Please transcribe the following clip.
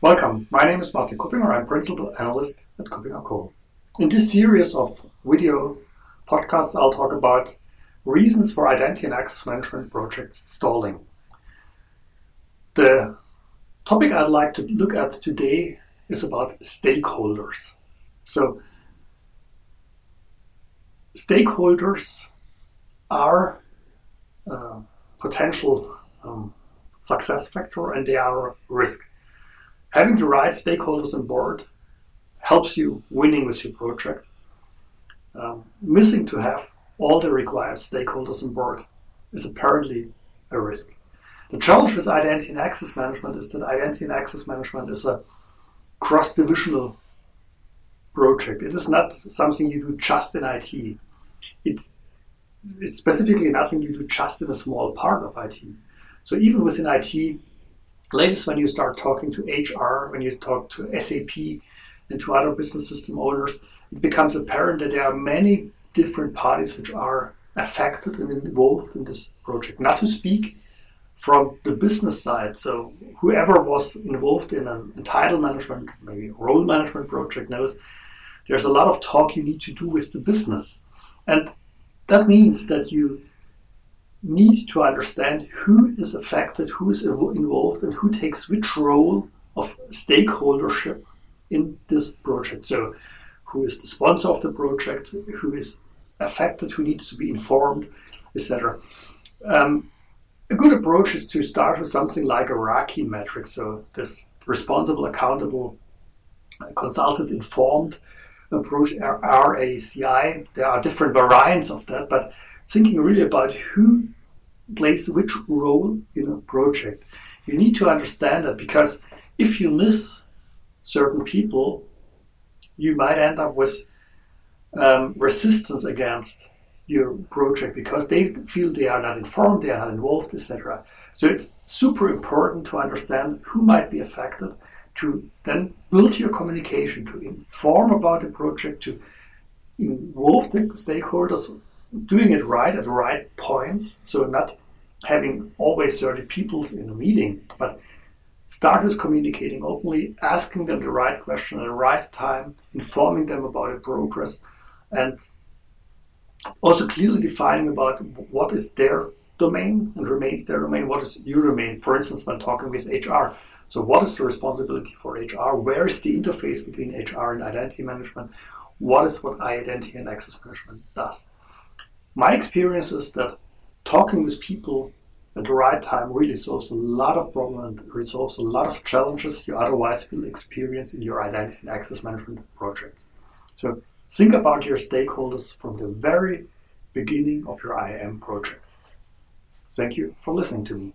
Welcome. My name is Martin Kuppinger. I'm Principal Analyst at KuppingerCole. In this series of video podcasts, I'll talk about reasons for identity and access management projects stalling. The topic I'd like to look at today is about stakeholders. So, stakeholders are uh, potential um, success factor and they are a risk. Having the right stakeholders on board helps you winning with your project. Um, missing to have all the required stakeholders on board is apparently a risk. The challenge with identity and access management is that identity and access management is a cross-divisional project. It is not something you do just in IT. It, it's specifically nothing you do just in a small part of IT. So even within IT, latest when you start talking to HR, when you talk to SAP and to other business system owners, it becomes apparent that there are many different parties which are affected and involved in this project. Not to speak from the business side. So whoever was involved in an title management, maybe role management project knows there's a lot of talk you need to do with the business. And that means that you need to understand who is affected, who is involved, and who takes which role of stakeholdership in this project. So, who is the sponsor of the project, who is affected, who needs to be informed, etc. Um, a good approach is to start with something like a RACI metric, so this responsible, accountable, consulted, informed approach, RACI. There are different variants of that, but thinking really about who plays which role in a project. You need to understand that because if you miss certain people, you might end up with um, resistance against your project because they feel they are not informed, they are not involved, etc. So it's super important to understand who might be affected, to then build your communication, to inform about the project, to involve the stakeholders, doing it right at the right points, so not having always 30 people in a meeting, but start with communicating openly, asking them the right question at the right time, informing them about the progress, and also clearly defining about what is their domain and remains their domain, what is your domain, for instance, when talking with HR. So what is the responsibility for HR? Where is the interface between HR and identity management? What is what identity and access management does? My experience is that talking with people at the right time really solves a lot of problems and resolves a lot of challenges you otherwise will experience in your identity and access management projects. So think about your stakeholders from the very beginning of your IAM project. Thank you for listening to me.